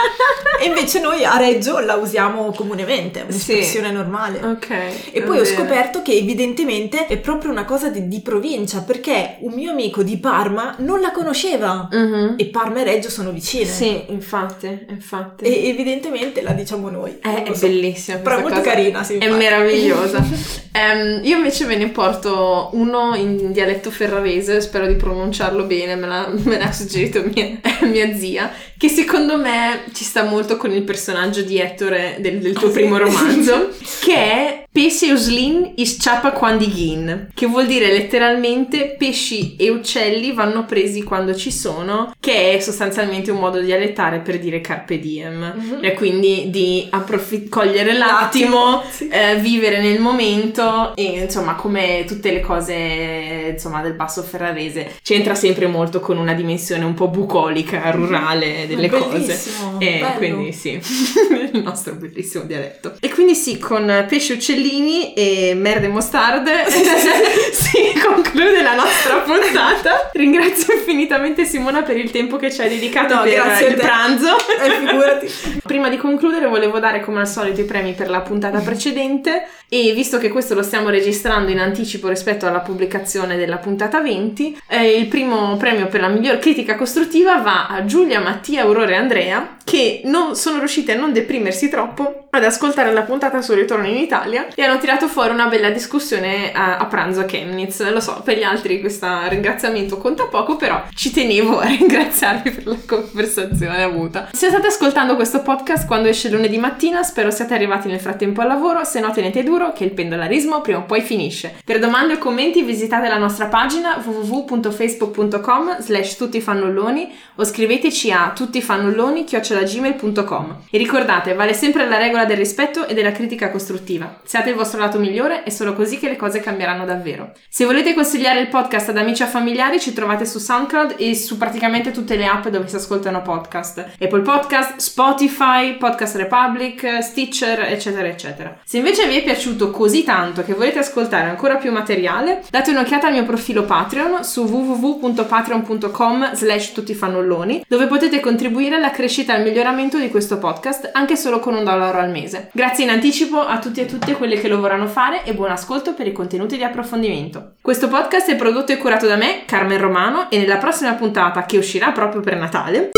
e invece noi a Reggio la usiamo comunemente, è un'espressione normale. Ok. E poi ho scoperto che evidentemente è proprio una cosa di, di provincia, perché un mio amico di Parma non la conosceva. E Parma e Reggio sono vicine. Sì, infatti, infatti. E evidentemente la diciamo noi. È, Non è so. bellissima Però è molto cosa. carina, sì. È meravigliosa. Ehm, io invece ve ne porto uno in dialetto ferrarese, spero di pronunciarlo bene, me l'ha, me l'ha suggerito mia, mia zia, che secondo me ci sta molto con il personaggio di Ettore del, del tuo Ah, primo romanzo, che è Pesce uslin isciapa quandighin, che vuol dire letteralmente pesci e uccelli vanno presi quando ci sono, che è sostanzialmente un modo dialettare per dire carpe diem. Mhm. E quindi di approfitt- cogliere l'attimo, Sì. eh, vivere nel momento e insomma come tutte le cose insomma del basso ferrarese c'entra sempre molto con una dimensione un po' bucolica, rurale delle cose. Bellissimo, E bello. quindi sì, il nostro bellissimo dialetto. E quindi sì, con pesce uccellini e merde e mostarde si conclude la nostra puntata. Ringrazio infinitamente Simona per il tempo che ci hai dedicato No, per il pranzo. Eh, figurati. Prima di concludere volevo dare come al solito i premi per la puntata precedente e visto che questo lo stiamo registrando in anticipo rispetto alla pubblicazione della puntata 20, eh, il primo premio per la miglior critica costruttiva va a Giulia, Mattia, Aurora e Andrea che non sono riusciti a non deprimersi troppo ad ascoltare la puntata sul ritorno in Italia e hanno tirato fuori una bella discussione a, a pranzo a Chemnitz. Lo so, per gli altri questo ringraziamento conta poco, però ci tenevo a ringraziarvi per la conversazione avuta. Se state ascoltando questo podcast quando esce lunedì mattina, spero siate arrivati nel frattempo al lavoro, se no tenete duro che il pendolarismo prima o poi finisce. Per domande o commenti visitate la nostra pagina www.facebook.com slash tuttifannulloni o scriveteci a tuttifannulloni.gmail.com E ricordate, vale sempre la regola del rispetto e della critica costruttiva. Siate il vostro lato migliore, è solo così che le cose cambieranno davvero. Se volete consigliare il podcast ad amici e familiari, ci trovate su SoundCloud e su praticamente tutte le app dove si ascoltano podcast. Apple Podcast, Spotify, Podcast Republic, Stitcher, eccetera, eccetera. Se invece vi è piaciuto così tanto che volete ascoltare ancora più materiale, date un'occhiata al mio profilo Patreon su www.patreon.com slash tuttifannulloni, dove potete contribuire alla crescita e al miglioramento di questo podcast anche solo con un dollaro al mese. Grazie in anticipo a tutti e tutte quelle che lo vorranno fare e buon ascolto per i contenuti di approfondimento. Questo podcast è prodotto e curato da me, Carmen Romano, e nella prossima puntata, che uscirà proprio per Natale,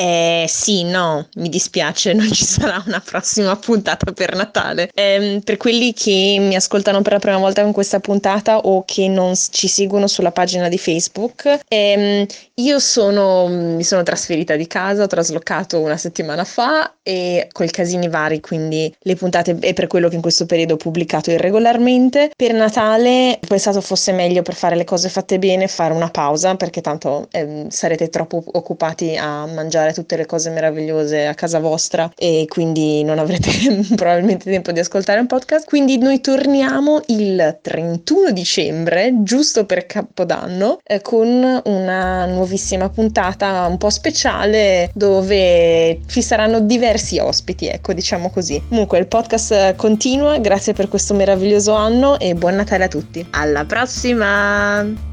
Eh sì, no, mi dispiace, non ci sarà una prossima puntata per Natale. Eh, per quelli che mi ascoltano per la prima volta con questa puntata o che non ci seguono sulla pagina di Facebook, ehm, io sono, mi sono trasferita di casa, ho traslocato una settimana fa e col casini vari, quindi le puntate è per quello che in questo periodo ho pubblicato irregolarmente. Per Natale ho pensato fosse meglio per fare le cose fatte bene fare una pausa perché tanto eh, sarete troppo occupati a mangiare fare tutte le cose meravigliose a casa vostra e quindi non avrete probabilmente tempo di ascoltare un podcast. Quindi noi torniamo il 31 dicembre, giusto per Capodanno, eh, con una nuovissima puntata un po' speciale dove ci saranno diversi ospiti, ecco, diciamo così. Comunque il podcast continua, grazie per questo meraviglioso anno e buon Natale a tutti. Alla prossima!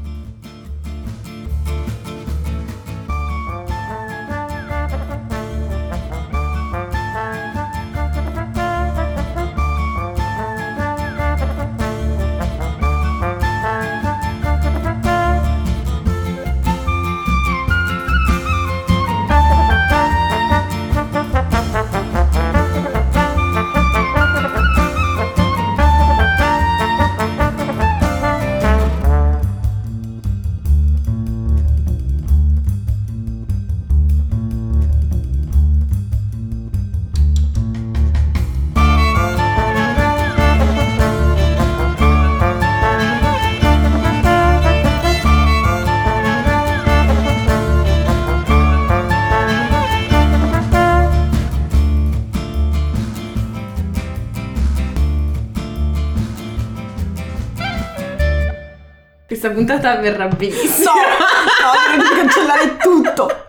Questa puntata verrà benissimo. No, no, devi cancellare tutto.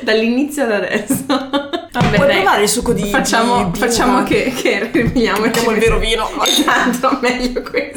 Dall'inizio ad adesso. Vabbè, Puoi dai. provare il succo di Facciamo, di, facciamo che, che riveliamo il vero vino. Esatto, meglio questo.